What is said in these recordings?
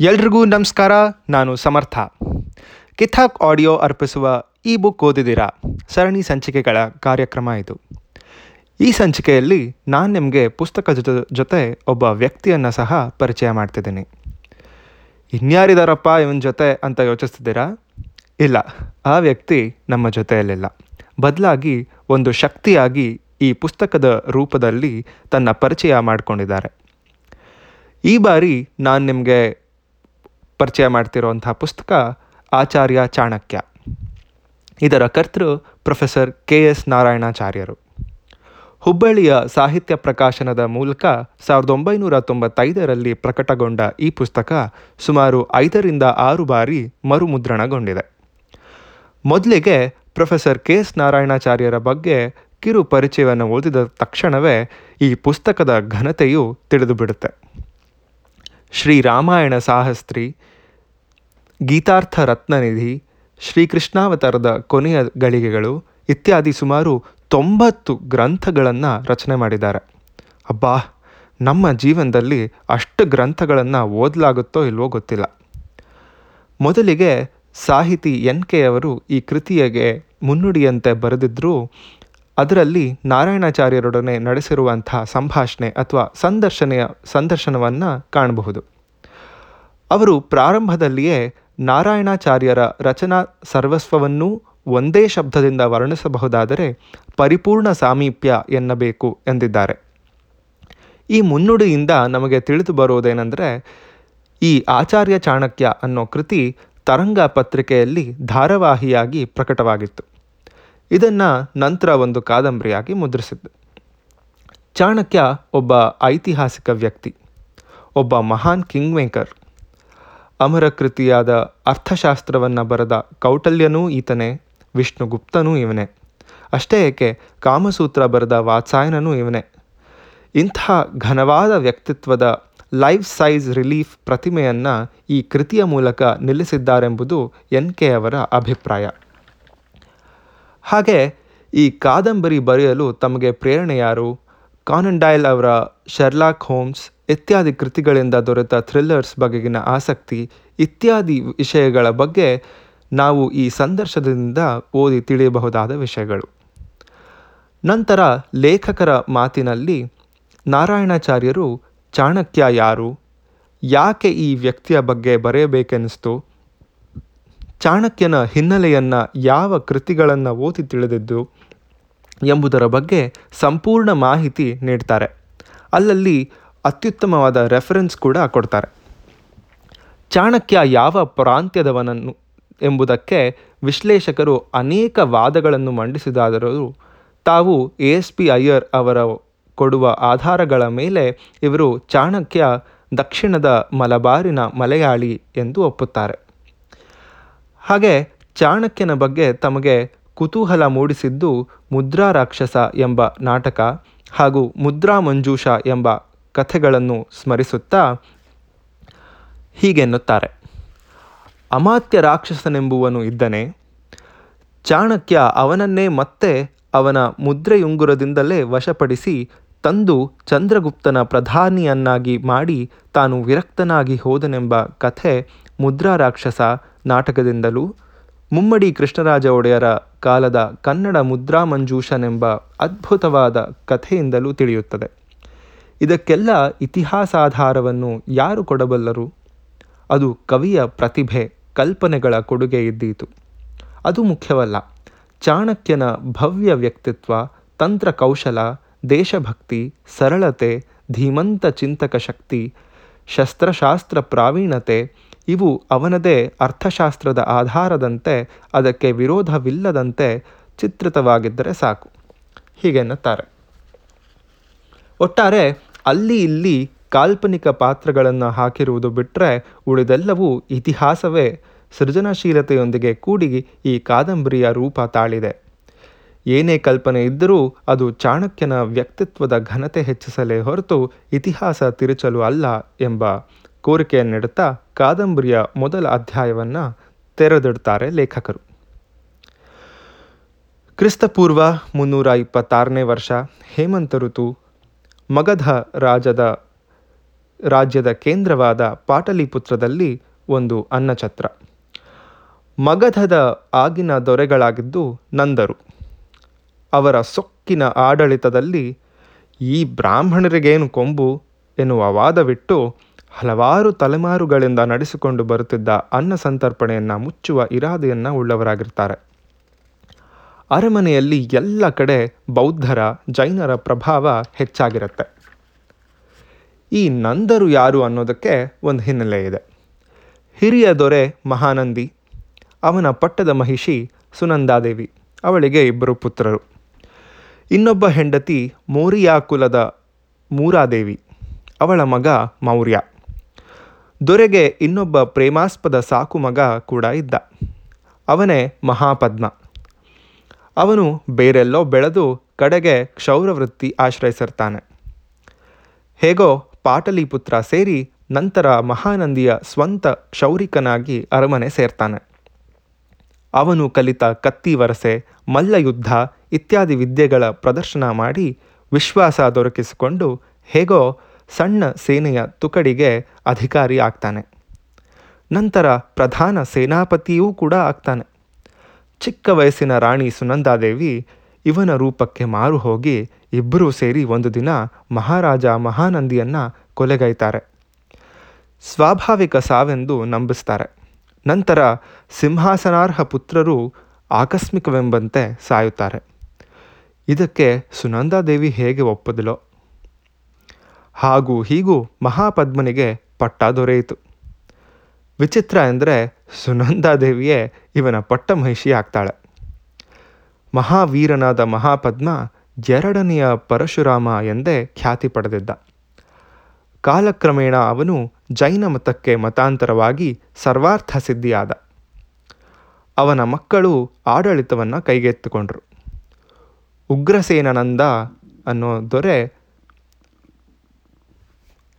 ಎಲ್ರಿಗೂ ನಮಸ್ಕಾರ, ನಾನು ಸಮರ್ಥ. ಕಿಥಾಕ್ ಆಡಿಯೋ ಅರ್ಪಿಸುವ ಇ ಬುಕ್ ಓದಿದಿರಾ ಸರಣಿ ಸಂಚಿಕೆಗಳ ಕಾರ್ಯಕ್ರಮ ಇದು. ಈ ಸಂಚಿಕೆಯಲ್ಲಿ ನಾನು ನಿಮಗೆ ಪುಸ್ತಕ ಜೊತೆ ಜೊತೆ ಒಬ್ಬ ವ್ಯಕ್ತಿಯನ್ನು ಸಹ ಪರಿಚಯ ಮಾಡ್ತಿದ್ದೀನಿ. ಇನ್ಯಾರಿದಾರಪ್ಪ ಇವನ ಜೊತೆ ಅಂತ ಯೋಚಿಸ್ತಿದ್ದೀರಾ? ಇಲ್ಲ, ಆ ವ್ಯಕ್ತಿ ನಮ್ಮ ಜೊತೆಯಲ್ಲಿಲ್ಲ. ಬದಲಾಗಿ ಒಂದು ಶಕ್ತಿಯಾಗಿ ಈ ಪುಸ್ತಕದ ರೂಪದಲ್ಲಿ ತನ್ನ ಪರಿಚಯ ಮಾಡಿಕೊಂಡಿದ್ದಾರೆ. ಈ ಬಾರಿ ನಾನು ನಿಮಗೆ ಪರಿಚಯ ಮಾಡ್ತಿರೋಂಥ ಪುಸ್ತಕ ಆಚಾರ್ಯ ಚಾಣಕ್ಯ. ಇದರ ಕರ್ತೃ ಪ್ರೊಫೆಸರ್ ಕೆ ಎಸ್ ನಾರಾಯಣಾಚಾರ್ಯರು. ಹುಬ್ಬಳ್ಳಿಯ ಸಾಹಿತ್ಯ ಪ್ರಕಾಶನದ ಮೂಲಕ ಸಾವಿರದ ಒಂಬೈನೂರ ತೊಂಬತ್ತೈದರಲ್ಲಿ ಪ್ರಕಟಗೊಂಡ ಈ ಪುಸ್ತಕ ಸುಮಾರು ಐದರಿಂದ ಆರು ಬಾರಿ ಮರುಮುದ್ರಣಗೊಂಡಿದೆ. ಮೊದಲಿಗೆ ಪ್ರೊಫೆಸರ್ ಕೆ ಎಸ್ ನಾರಾಯಣಾಚಾರ್ಯರ ಬಗ್ಗೆ ಕಿರು ಪರಿಚಯವನ್ನು ಓದಿದ ತಕ್ಷಣವೇ ಈ ಪುಸ್ತಕದ ಘನತೆಯು ತಿಳಿದುಬಿಡುತ್ತೆ. ಶ್ರೀರಾಮಾಯಣ ಸಾಹಸ್ತ್ರಿ ಗೀತಾರ್ಥ ರತ್ನನಿಧಿ ಶ್ರೀಕೃಷ್ಣಾವತಾರದ ಕೊನೆಯ ಗಳಿಗೆಗಳು ಇತ್ಯಾದಿ ಸುಮಾರು ತೊಂಬತ್ತು ಗ್ರಂಥಗಳನ್ನು ರಚನೆ ಮಾಡಿದ್ದಾರೆ. ಅಬ್ಬಾ, ನಮ್ಮ ಜೀವನದಲ್ಲಿ ಅಷ್ಟು ಗ್ರಂಥಗಳನ್ನು ಓದಲಾಗುತ್ತೋ ಇಲ್ವೋ ಗೊತ್ತಿಲ್ಲ. ಮೊದಲಿಗೆ ಸಾಹಿತಿ ಎನ್ ಕೆ ಅವರು ಈ ಕೃತಿಯಗೆ ಮುನ್ನುಡಿಯಂತೆ ಬರೆದಿದ್ದರೂ ಅದರಲ್ಲಿ ನಾರಾಯಣಾಚಾರ್ಯರೊಡನೆ ನಡೆಸಿರುವಂಥ ಸಂಭಾಷಣೆ ಅಥವಾ ಸಂದರ್ಶನೆಯ ಸಂದರ್ಶನವನ್ನು ಕಾಣಬಹುದು. ಅವರು ಪ್ರಾರಂಭದಲ್ಲಿಯೇ ನಾರಾಯಣಾಚಾರ್ಯರ ರಚನಾ ಸರ್ವಸ್ವವನ್ನೂ ಒಂದೇ ಶಬ್ದದಿಂದ ವರ್ಣಿಸಬಹುದಾದರೆ ಪರಿಪೂರ್ಣ ಸಾಮೀಪ್ಯ ಎನ್ನಬೇಕು ಎಂದಿದ್ದಾರೆ. ಈ ಮುನ್ನುಡಿಯಿಂದ ನಮಗೆ ತಿಳಿದು ಬರುವುದೇನೆಂದರೆ, ಈ ಆಚಾರ್ಯ ಚಾಣಕ್ಯ ಅನ್ನೋ ಕೃತಿ ತರಂಗ ಪತ್ರಿಕೆಯಲ್ಲಿ ಧಾರಾವಾಹಿಯಾಗಿ ಪ್ರಕಟವಾಗಿತ್ತು. ಇದನ್ನು ನಂತರ ಒಂದು ಕಾದಂಬರಿಯಾಗಿ ಮುದ್ರಿಸಿದ್ದು. ಚಾಣಕ್ಯ ಒಬ್ಬ ಐತಿಹಾಸಿಕ ವ್ಯಕ್ತಿ, ಒಬ್ಬ ಮಹಾನ್ ಕಿಂಗ್ ಮೇಕರ್ ಅಮರ ಕೃತಿಯಾದ ಅರ್ಥಶಾಸ್ತ್ರವನ್ನು ಬರೆದ ಕೌಟಲ್ಯನೂ ಈತನೇ, ವಿಷ್ಣುಗುಪ್ತನೂ ಇವನೇ. ಅಷ್ಟೇ ಏಕೆ ಕಾಮಸೂತ್ರ ಬರೆದ ವಾತ್ಸಾಯನನೂ ಇವನೇ. ಇಂಥ ಘನವಾದ ವ್ಯಕ್ತಿತ್ವದ ಲೈಫ್ ಸೈಜ್ ರಿಲೀಫ್ ಪ್ರತಿಮೆಯನ್ನು ಈ ಕೃತಿಯ ಮೂಲಕ ನಿಲ್ಲಿಸಿದ್ದಾರೆಂಬುದು ಎನ್ ಕೆ ಅವರ ಅಭಿಪ್ರಾಯ. ಹಾಗೆ ಈ ಕಾದಂಬರಿ ಬರೆಯಲು ತಮಗೆ ಪ್ರೇರಣೆ ಯಾರು? ಕಾನನ್ ಡೈಲ್ ಅವರ ಶರ್ಲಾಕ್ ಹೋಮ್ಸ್ ಇತ್ಯಾದಿ ಕೃತಿಗಳಿಂದ ದೊರೆತ ಥ್ರಿಲ್ಲರ್ಸ್ ಬಗೆಗಿನ ಆಸಕ್ತಿ, ಇತ್ಯಾದಿ ವಿಷಯಗಳ ಬಗ್ಗೆ ನಾವು ಈ ಸಂದರ್ಶನದಿಂದ ಓದಿ ತಿಳಿಯಬಹುದಾದ ವಿಷಯಗಳು. ನಂತರ ಲೇಖಕರ ಮಾತಿನಲ್ಲಿ ನಾರಾಯಣಾಚಾರ್ಯರು, ಚಾಣಕ್ಯ ಯಾರು, ಯಾಕೆ ಈ ವ್ಯಕ್ತಿಯ ಬಗ್ಗೆ ಬರೆಯಬೇಕೆನಿಸ್ತು ಚಾಣಕ್ಯನ ಹಿನ್ನೆಲೆಯನ್ನು ಯಾವ ಕೃತಿಗಳನ್ನು ಓದಿ ತಿಳಿದಿದ್ದು ಎಂಬುದರ ಬಗ್ಗೆ ಸಂಪೂರ್ಣ ಮಾಹಿತಿ ನೀಡ್ತಾರೆ. ಅಲ್ಲಲ್ಲಿ ಅತ್ಯುತ್ತಮವಾದ ರೆಫರೆನ್ಸ್ ಕೂಡ ಕೊಡ್ತಾರೆ. ಚಾಣಕ್ಯ ಯಾವ ಪ್ರಾಂತ್ಯದವನನ್ನು ಎಂಬುದಕ್ಕೆ ವಿಶ್ಲೇಷಕರು ಅನೇಕ ವಾದಗಳನ್ನು ಮಂಡಿಸಿದಾದರೂ ತಾವು ಎ ಎಸ್ ಪಿ ಅಯ್ಯರ್ ಅವರ ಕೊಡುವ ಆಧಾರಗಳ ಮೇಲೆ ಇವರು ಚಾಣಕ್ಯ ದಕ್ಷಿಣದ ಮಲಬಾರಿನ ಮಲಯಾಳಿ ಎಂದು ಒಪ್ಪುತ್ತಾರೆ. ಹಾಗೆ ಚಾಣಕ್ಯನ ಬಗ್ಗೆ ತಮಗೆ ಕುತೂಹಲ ಮೂಡಿಸಿದ್ದು ಮುದ್ರಾ ರಾಕ್ಷಸ ಎಂಬ ನಾಟಕ ಹಾಗೂ ಮುದ್ರಾ ಮಂಜೂಷ ಎಂಬ ಕಥೆಗಳನ್ನು ಸ್ಮರಿಸುತ್ತಾ ಹೀಗೆನ್ನುತ್ತಾರೆ ಅಮಾತ್ಯ ರಾಕ್ಷಸನೆಂಬುವನು ಇದ್ದನೆ, ಚಾಣಕ್ಯ ಅವನನ್ನೇ ಮತ್ತೆ ಅವನ ಮುದ್ರೆಯುಂಗುರದಿಂದಲೇ ವಶಪಡಿಸಿ ತಂದು ಚಂದ್ರಗುಪ್ತನ ಪ್ರಧಾನಿಯನ್ನಾಗಿ ಮಾಡಿ ತಾನು ವಿರಕ್ತನಾಗಿ ಹೋದನೆಂಬ ಕಥೆ ಮುದ್ರಾ ರಾಕ್ಷಸ ನಾಟಕದಿಂದಲೂ, ಮುಮ್ಮಡಿ ಕೃಷ್ಣರಾಜ ಒಡೆಯರ ಕಾಲದ ಕನ್ನಡ ಮುದ್ರಾ ಮಂಜೂಷನೆಂಬ ಅದ್ಭುತವಾದ ಕಥೆಯಿಂದಲೂ ತಿಳಿಯುತ್ತದೆ. ಇದಕ್ಕೆಲ್ಲ ಇತಿಹಾಸಾಧಾರವನ್ನು ಯಾರು ಕೊಡಬಲ್ಲರು? ಅದು ಕವಿಯ ಪ್ರತಿಭೆ, ಕಲ್ಪನೆಗಳ ಕೊಡುಗೆ ಇದ್ದೀತು ಅದು ಮುಖ್ಯವಲ್ಲ. ಚಾಣಕ್ಯನ ಭವ್ಯ ವ್ಯಕ್ತಿತ್ವ ತಂತ್ರ ಕೌಶಲ ದೇಶಭಕ್ತಿ, ಸರಳತೆ, ಧೀಮಂತ ಚಿಂತಕ ಶಕ್ತಿ, ಶಸ್ತ್ರಶಾಸ್ತ್ರ ಪ್ರಾವೀಣತೆ ಇವು ಅವನದೇ ಅರ್ಥಶಾಸ್ತ್ರದ ಆಧಾರದಂತೆ, ಅದಕ್ಕೆ ವಿರೋಧವಿಲ್ಲದಂತೆ ಚಿತ್ರಿತವಾಗಿದ್ದರೆ ಸಾಕು. ಹೀಗೆನ್ನುತ್ತಾರೆ ಒಟ್ಟಾರೆ ಅಲ್ಲಿ ಇಲ್ಲಿ ಕಾಲ್ಪನಿಕ ಪಾತ್ರಗಳನ್ನು ಹಾಕಿರುವುದು ಬಿಟ್ಟರೆ ಉಳಿದೆಲ್ಲವೂ ಇತಿಹಾಸವೇ. ಸೃಜನಶೀಲತೆಯೊಂದಿಗೆ ಕೂಡಿ ಈ ಕಾದಂಬರಿಯ ರೂಪ ತಾಳಿದೆ. ಏನೇ ಕಲ್ಪನೆ ಇದ್ದರೂ ಅದು ಚಾಣಕ್ಯನ ವ್ಯಕ್ತಿತ್ವದ ಘನತೆ ಹೆಚ್ಚಿಸಲೇ ಹೊರತು ಇತಿಹಾಸ ತಿರುಚಲು ಅಲ್ಲ ಎಂಬ ಕೋರಿಕೆಯನ್ನಿಡುತ್ತಾ ಕಾದಂಬರಿಯ ಮೊದಲ ಅಧ್ಯಾಯವನ್ನು ತೆರೆದಿಡ್ತಾರೆ ಲೇಖಕರು. ಕ್ರಿಸ್ತಪೂರ್ವ ಮುನ್ನೂರ ಇಪ್ಪತ್ತಾರನೇ ವರ್ಷ, ಹೇಮಂತ ಋತು ಮಗಧ ರಾಜದ, ರಾಜ್ಯದ ಕೇಂದ್ರವಾದ ಪಾಟಲಿಪುತ್ರದಲ್ಲಿ ಒಂದು ಅನ್ನಛತ್ರ. ಮಗಧದ ಆಗಿನ ದೊರೆಗಳಾಗಿದ್ದು ನಂದರು. ಅವರ ಸೊಕ್ಕಿನ ಆಡಳಿತದಲ್ಲಿ ಈ ಬ್ರಾಹ್ಮಣರಿಗೇನು ಕೊಂಬು ಎನ್ನುವ ವಾದವಿಟ್ಟು ಹಲವಾರು ತಲೆಮಾರುಗಳಿಂದ ನಡೆಸಿಕೊಂಡು ಬರುತ್ತಿದ್ದ ಅನ್ನ ಸಂತರ್ಪಣೆಯನ್ನು ಮುಚ್ಚುವ ಇರಾದೆಯನ್ನು ಉಳ್ಳವರಾಗಿರ್ತಾರೆ. ಅರಮನೆಯಲ್ಲಿ ಎಲ್ಲ ಕಡೆ ಬೌದ್ಧರ, ಜೈನರ ಪ್ರಭಾವ ಹೆಚ್ಚಾಗಿರುತ್ತೆ. ಈ ನಂದರು ಯಾರು ಅನ್ನೋದಕ್ಕೆ ಒಂದು ಹಿನ್ನೆಲೆ ಇದೆ. ಹಿರಿಯ ದೊರೆ ಮಹಾನಂದಿ, ಅವನ ಪಟ್ಟದ ಮಹಿಷಿ ಸುನಂದಾದೇವಿ, ಅವಳಿಗೆ ಇಬ್ಬರು ಪುತ್ರರು. ಇನ್ನೊಬ್ಬ ಹೆಂಡತಿ ಮೋರಿಯಾ ಕುಲದ ಮೂರಾದೇವಿ, ಅವಳ ಮಗ ಮೌರ್ಯ. ದೊರೆಗೆ ಇನ್ನೊಬ್ಬ ಪ್ರೇಮಾಸ್ಪದ ಸಾಕು ಮಗ ಕೂಡ ಇದ್ದ. ಅವನೇ ಮಹಾಪದ್ಮ. ಅವನು ಬೇರೆಲ್ಲೋ ಬೆಳೆದು ಕಡೆಗೆ ಕ್ಷೌರವೃತ್ತಿ ಆಶ್ರಯಿಸಿರ್ತಾನೆ. ಹೇಗೋ ಪಾಟಲಿಪುತ್ರ ಸೇರಿ ನಂತರ ಮಹಾನಂದಿಯ ಸ್ವಂತ ಕ್ಷೌರಿಕನಾಗಿ ಅರಮನೆ ಸೇರ್ತಾನೆ. ಅವನು ಕಲಿತ ಕತ್ತಿ ವರಸೆ, ಮಲ್ಲಯುದ್ಧ ಇತ್ಯಾದಿ ವಿದ್ಯೆಗಳ ಪ್ರದರ್ಶನ ಮಾಡಿ ವಿಶ್ವಾಸ ದೊರಕಿಸಿಕೊಂಡು ಹೇಗೋ ಸಣ್ಣ ಸೇನೆಯ ತುಕಡಿಗೆ ಅಧಿಕಾರಿ ಆಗ್ತಾನೆ. ನಂತರ ಪ್ರಧಾನ ಸೇನಾಪತಿಯೂ ಕೂಡ ಆಗ್ತಾನೆ. ಚಿಕ್ಕ ವಯಸ್ಸಿನ ರಾಣಿ ಸುನಂದಾದೇವಿ ಇವನ ರೂಪಕ್ಕೆ ಮಾರು ಹೋಗಿ ಇಬ್ಬರೂ ಸೇರಿ ಒಂದು ದಿನ ಮಹಾರಾಜ ಮಹಾನಂದಿಯನ್ನು ಕೊಲೆಗೈತಾರೆ. ಸ್ವಾಭಾವಿಕ ಸಾವೆಂದು ನಂಬಿಸ್ತಾರೆ. ನಂತರ ಸಿಂಹಾಸನಾರ್ಹ ಪುತ್ರರು ಆಕಸ್ಮಿಕವೆಂಬಂತೆ ಸಾಯುತ್ತಾರೆ. ಇದಕ್ಕೆ ಸುನಂದಾದೇವಿ ಹೇಗೆ ಒಪ್ಪದಲೋ? ಹಾಗೂ ಹೀಗೂ ಮಹಾಪದ್ಮನಿಗೆ ಪಟ್ಟ ದೊರೆಯಿತು. ವಿಚಿತ್ರ ಎಂದರೆ ಸುನಂದಾದೇವಿಯೇ ಇವನ ಪಟ್ಟ ಮಹಿಷಿ ಆಗ್ತಾಳೆ. ಮಹಾವೀರನಾದ ಮಹಾಪದ್ಮ ಎರಡನೆಯ ಪರಶುರಾಮ ಎಂದೇ ಖ್ಯಾತಿ ಪಡೆದಿದ್ದ. ಕಾಲಕ್ರಮೇಣ ಅವನು ಜೈನ ಮತಕ್ಕೆ ಮತಾಂತರವಾಗಿ ಸರ್ವಾರ್ಥ ಸಿದ್ಧಿಯಾದ ಅವನ ಮಕ್ಕಳು ಆಡಳಿತವನ್ನು ಕೈಗೆತ್ತಿಕೊಂಡರು. ಉಗ್ರಸೇನನಂದ ಅನ್ನೋ ದೊರೆ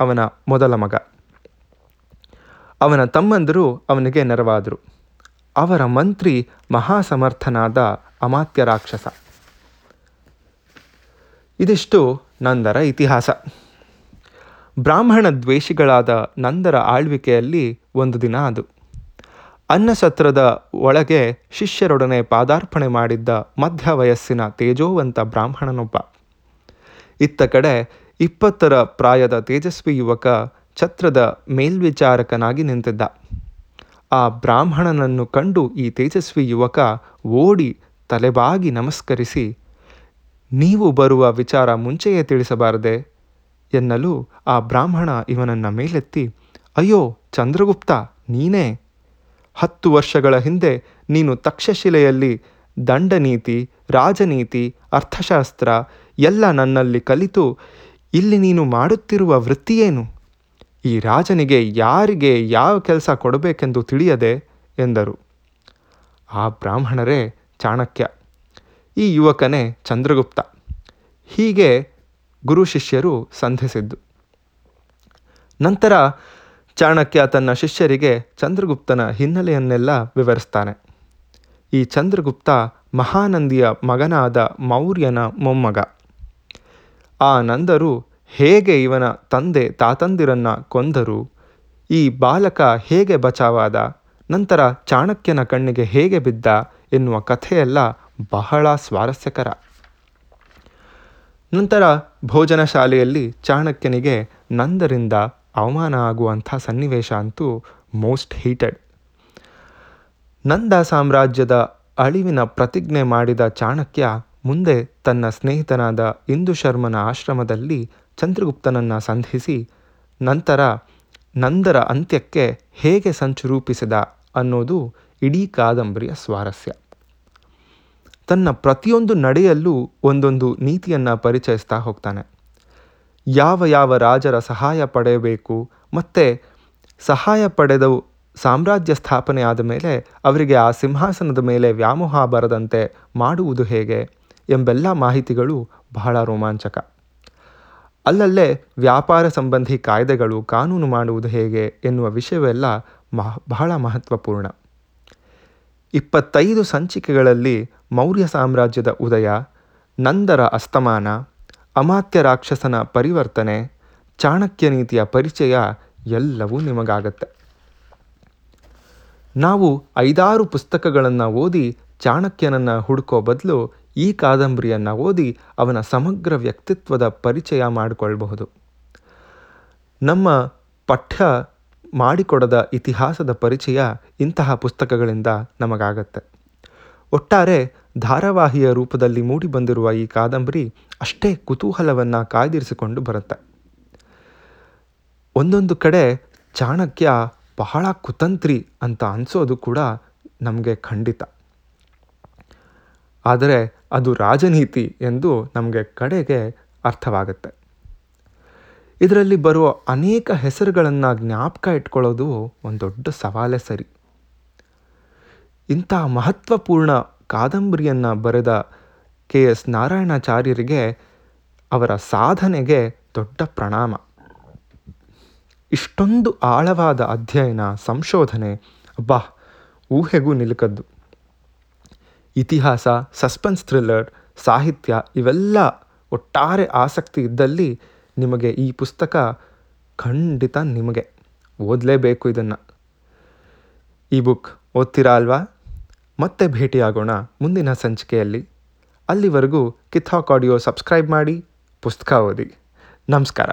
ಅವನ ಮೊದಲ ಮಗ. ಅವನ ತಮ್ಮಂದರು ಅವನಿಗೆ ನೆರವಾದರು. ಅವರ ಮಂತ್ರಿ ಮಹಾಸಮರ್ಥನಾದ ಅಮಾತ್ಯ ರಾಕ್ಷಸ. ಇದಿಷ್ಟು ನಂದರ ಇತಿಹಾಸ. ಬ್ರಾಹ್ಮಣ ದ್ವೇಷಿಗಳಾದ ನಂದರ ಆಳ್ವಿಕೆಯಲ್ಲಿ ಒಂದು ದಿನ ಅದು. ಅನ್ನಸತ್ರದ ಒಳಗೆ ಶಿಷ್ಯರೊಡನೆ ಪಾದಾರ್ಪಣೆ ಮಾಡಿದ್ದ ಮಧ್ಯ ವಯಸ್ಸಿನ ತೇಜೋವಂತ ಬ್ರಾಹ್ಮಣನೊಬ್ಬ. ಇತ್ತ ಕಡೆ ಇಪ್ಪತ್ತರ ಪ್ರಾಯದ ತೇಜಸ್ವಿ ಯುವಕ ಛತ್ರದ ಮೇಲ್ವಿಚಾರಕನಾಗಿ ನಿಂತಿದ್ದ. ಆ ಬ್ರಾಹ್ಮಣನನ್ನು ಕಂಡು ಈ ತೇಜಸ್ವಿ ಯುವಕ ಓಡಿ ತಲೆಬಾಗಿ ನಮಸ್ಕರಿಸಿ, ನೀವು ಬರುವ ವಿಚಾರ ಮುಂಚೆಯೇ ತಿಳಿಸಬಾರದೆ ಎನ್ನಲು ಆ ಬ್ರಾಹ್ಮಣ ಇವನನ್ನ ಮೇಲೆತ್ತಿ, ಅಯ್ಯೋ, ಚಂದ್ರಗುಪ್ತ, ನೀನೇ? ಹತ್ತು ವರ್ಷಗಳ ಹಿಂದೆ ನೀನು ತಕ್ಷಶಿಲೆಯಲ್ಲಿ ದಂಡನೀತಿ, ರಾಜನೀತಿ, ಅರ್ಥಶಾಸ್ತ್ರ ಎಲ್ಲ ನನ್ನಲ್ಲಿ ಕಲಿತು, ಇಲ್ಲಿ ನೀನು ಮಾಡುತ್ತಿರುವ ವೃತ್ತಿಯೇನು ಈ ರಾಜನಿಗೆ ಯಾರಿಗೆ ಯಾವ ಕೆಲಸ ಕೊಡಬೇಕೆಂದು ತಿಳಿಯದೆ ಎಂದರು. ಆ ಬ್ರಾಹ್ಮಣರೇ ಚಾಣಕ್ಯ, ಈ ಯುವಕನೇ ಚಂದ್ರಗುಪ್ತ. ಹೀಗೆ ಗುರು ಶಿಷ್ಯರು ಸಂಧಿಸಿದ್ದು. ನಂತರ ಚಾಣಕ್ಯ ತನ್ನ ಶಿಷ್ಯರಿಗೆ ಚಂದ್ರಗುಪ್ತನ ಹಿನ್ನೆಲೆಯನ್ನೆಲ್ಲ ವಿವರಿಸ್ತಾನೆ. ಈ ಚಂದ್ರಗುಪ್ತ ಮಹಾನಂದಿಯ ಮಗನಾದ ಮೌರ್ಯನ ಮೊಮ್ಮಗ. ಆ ನಂದರು ಹೇಗೆ ಇವನ ತಂದೆ ತಾತಂದಿರನ್ನ ಕೊಂದರು? ಈ ಬಾಲಕ ಹೇಗೆ ಬಚಾವಾದ? ನಂತರ ಚಾಣಕ್ಯನ ಕಣ್ಣಿಗೆ ಹೇಗೆ ಬಿದ್ದ? ಎನ್ನುವ ಕಥೆಯೆಲ್ಲ ಬಹಳ ಸ್ವಾರಸ್ಯಕರ. ನಂತರ ಭೋಜನ ಶಾಲೆಯಲ್ಲಿ ಚಾಣಕ್ಯನಿಗೆ ನಂದರಿಂದ ಅವಮಾನ ಆಗುವಂಥ ಸನ್ನಿವೇಶ ಅಂತೂ ಮೋಸ್ಟ್ ಹೀಟೆಡ್. ನಂದ ಸಾಮ್ರಾಜ್ಯದ ಅಳಿವಿನ ಪ್ರತಿಜ್ಞೆ ಮಾಡಿದ ಚಾಣಕ್ಯ ಮುಂದೆ ತನ್ನ ಸ್ನೇಹಿತನಾದ ಇಂದು ಶರ್ಮನ ಆಶ್ರಮದಲ್ಲಿ ಚಂದ್ರಗುಪ್ತನನ್ನು ಸಂಧಿಸಿ ನಂತರ ನಂದರ ಅಂತ್ಯಕ್ಕೆ ಹೇಗೆ ಸಂಚು ರೂಪಿಸಿದ ಅನ್ನೋದು ಇಡೀ ಕಾದಂಬರಿಯ ಸ್ವಾರಸ್ಯ. ತನ್ನ ಪ್ರತಿಯೊಂದು ನಡೆಯಲ್ಲೂ ಒಂದೊಂದು ನೀತಿಯನ್ನು ಪರಿಚಯಿಸ್ತಾ ಹೋಗ್ತಾನೆ. ಯಾವ ಯಾವ ರಾಜರ ಸಹಾಯ ಪಡೆಯಬೇಕು ಮತ್ತು ಸಹಾಯ ಪಡೆದು ಸಾಮ್ರಾಜ್ಯ ಸ್ಥಾಪನೆ ಆದ ಮೇಲೆ ಅವರಿಗೆ ಆ ಸಿಂಹಾಸನದ ಮೇಲೆ ವ್ಯಾಮೋಹ ಬರದಂತೆ ಮಾಡುವುದು ಹೇಗೆ ಎಂಬೆಲ್ಲ ಮಾಹಿತಿಗಳು ಬಹಳ ರೋಮಾಂಚಕ. ಅಲ್ಲಲ್ಲೇ ವ್ಯಾಪಾರ ಸಂಬಂಧಿ ಕಾಯ್ದೆಗಳು ಕಾನೂನು ಮಾಡುವುದು ಹೇಗೆ ಎನ್ನುವ ವಿಷಯವೆಲ್ಲ ಮಹ, ಬಹಳ ಮಹತ್ವಪೂರ್ಣ. ಇಪ್ಪತ್ತೈದು ಸಂಚಿಕೆಗಳಲ್ಲಿ ಮೌರ್ಯ ಸಾಮ್ರಾಜ್ಯದ ಉದಯ, ನಂದರ ಅಸ್ತಮಾನ, ಅಮಾತ್ಯ ರಾಕ್ಷಸನ ಪರಿವರ್ತನೆ, ಚಾಣಕ್ಯ ನೀತಿಯ ಪರಿಚಯ ಎಲ್ಲವೂ ನಿಮಗಾಗತ್ತೆ. ನಾವು ಐದಾರು ಪುಸ್ತಕಗಳನ್ನು ಓದಿ ಚಾಣಕ್ಯನನ್ನು ಹುಡುಕೋ ಬದಲು ಈ ಕಾದಂಬರಿಯನ್ನು ಓದಿ ಅವನ ಸಮಗ್ರ ವ್ಯಕ್ತಿತ್ವದ ಪರಿಚಯ ಮಾಡಿಕೊಳ್ಬಹುದು. ನಮ್ಮ ಪಠ್ಯ ಮಾಡಿಕೊಡದ ಇತಿಹಾಸದ ಪರಿಚಯ ಇಂತಹ ಪುಸ್ತಕಗಳಿಂದ ನಮಗಾಗತ್ತೆ. ಒಟ್ಟಾರೆ ಧಾರಾವಾಹಿಯ ರೂಪದಲ್ಲಿ ಮೂಡಿಬಂದಿರುವ ಈ ಕಾದಂಬರಿ ಅಷ್ಟೇ ಕುತೂಹಲವನ್ನು ಕಾಯ್ದಿರಿಸಿಕೊಂಡು ಬರುತ್ತೆ. ಒಂದೊಂದು ಕಡೆ ಚಾಣಕ್ಯ ಬಹಳ ಕುತಂತ್ರಿ ಅಂತ ಅನಿಸೋದು ಕೂಡ ನಮಗೆ ಖಂಡಿತ. ಆದರೆ ಅದು ರಾಜನೀತಿ ಎಂದು ನಮಗೆ ಕಡೆಗೆ ಅರ್ಥವಾಗುತ್ತೆ. ಇದರಲ್ಲಿ ಬರುವ ಅನೇಕ ಹೆಸರುಗಳನ್ನು ಜ್ಞಾಪಕ ಇಟ್ಕೊಳ್ಳೋದು ಒಂದು ದೊಡ್ಡ ಸವಾಲೇ ಸರಿ. ಇಂಥ ಮಹತ್ವಪೂರ್ಣ ಕಾದಂಬರಿಯನ್ನು ಬರೆದ ಕೆ. ಎಸ್. ನಾರಾಯಣಾಚಾರ್ಯರಿಗೆ ಅವರ ಸಾಧನೆಗೆ ದೊಡ್ಡ ಪ್ರಣಾಮ. ಇಷ್ಟೊಂದು ಆಳವಾದ ಅಧ್ಯಯನ, ಸಂಶೋಧನೆ ಅಬ್ಬಾ ಊಹೆಗೂ ನಿಲುಕದ್ದು. ಇತಿಹಾಸ, ಸಸ್ಪೆನ್ಸ್, ಥ್ರಿಲ್ಲರ್, ಸಾಹಿತ್ಯ ಇವೆಲ್ಲ ಒಟ್ಟಾರೆ ಆಸಕ್ತಿ ಇದ್ದಲ್ಲಿ ನಿಮಗೆ ಈ ಪುಸ್ತಕ ಖಂಡಿತ ನಿಮಗೆ ಓದಲೇಬೇಕು ಇದನ್ನು. ಈ ಬುಕ್ ಓದ್ತೀರಾ ಅಲ್ವಾ? ಮತ್ತೆ ಭೇಟಿಯಾಗೋಣ ಮುಂದಿನ ಸಂಚಿಕೆಯಲ್ಲಿ. ಅಲ್ಲಿವರೆಗೂ ಕಿಥಾಕ್ ಆಡಿಯೋ ಸಬ್ಸ್ಕ್ರೈಬ್ ಮಾಡಿ ಪುಸ್ತಕ ಓದಿ. ನಮಸ್ಕಾರ.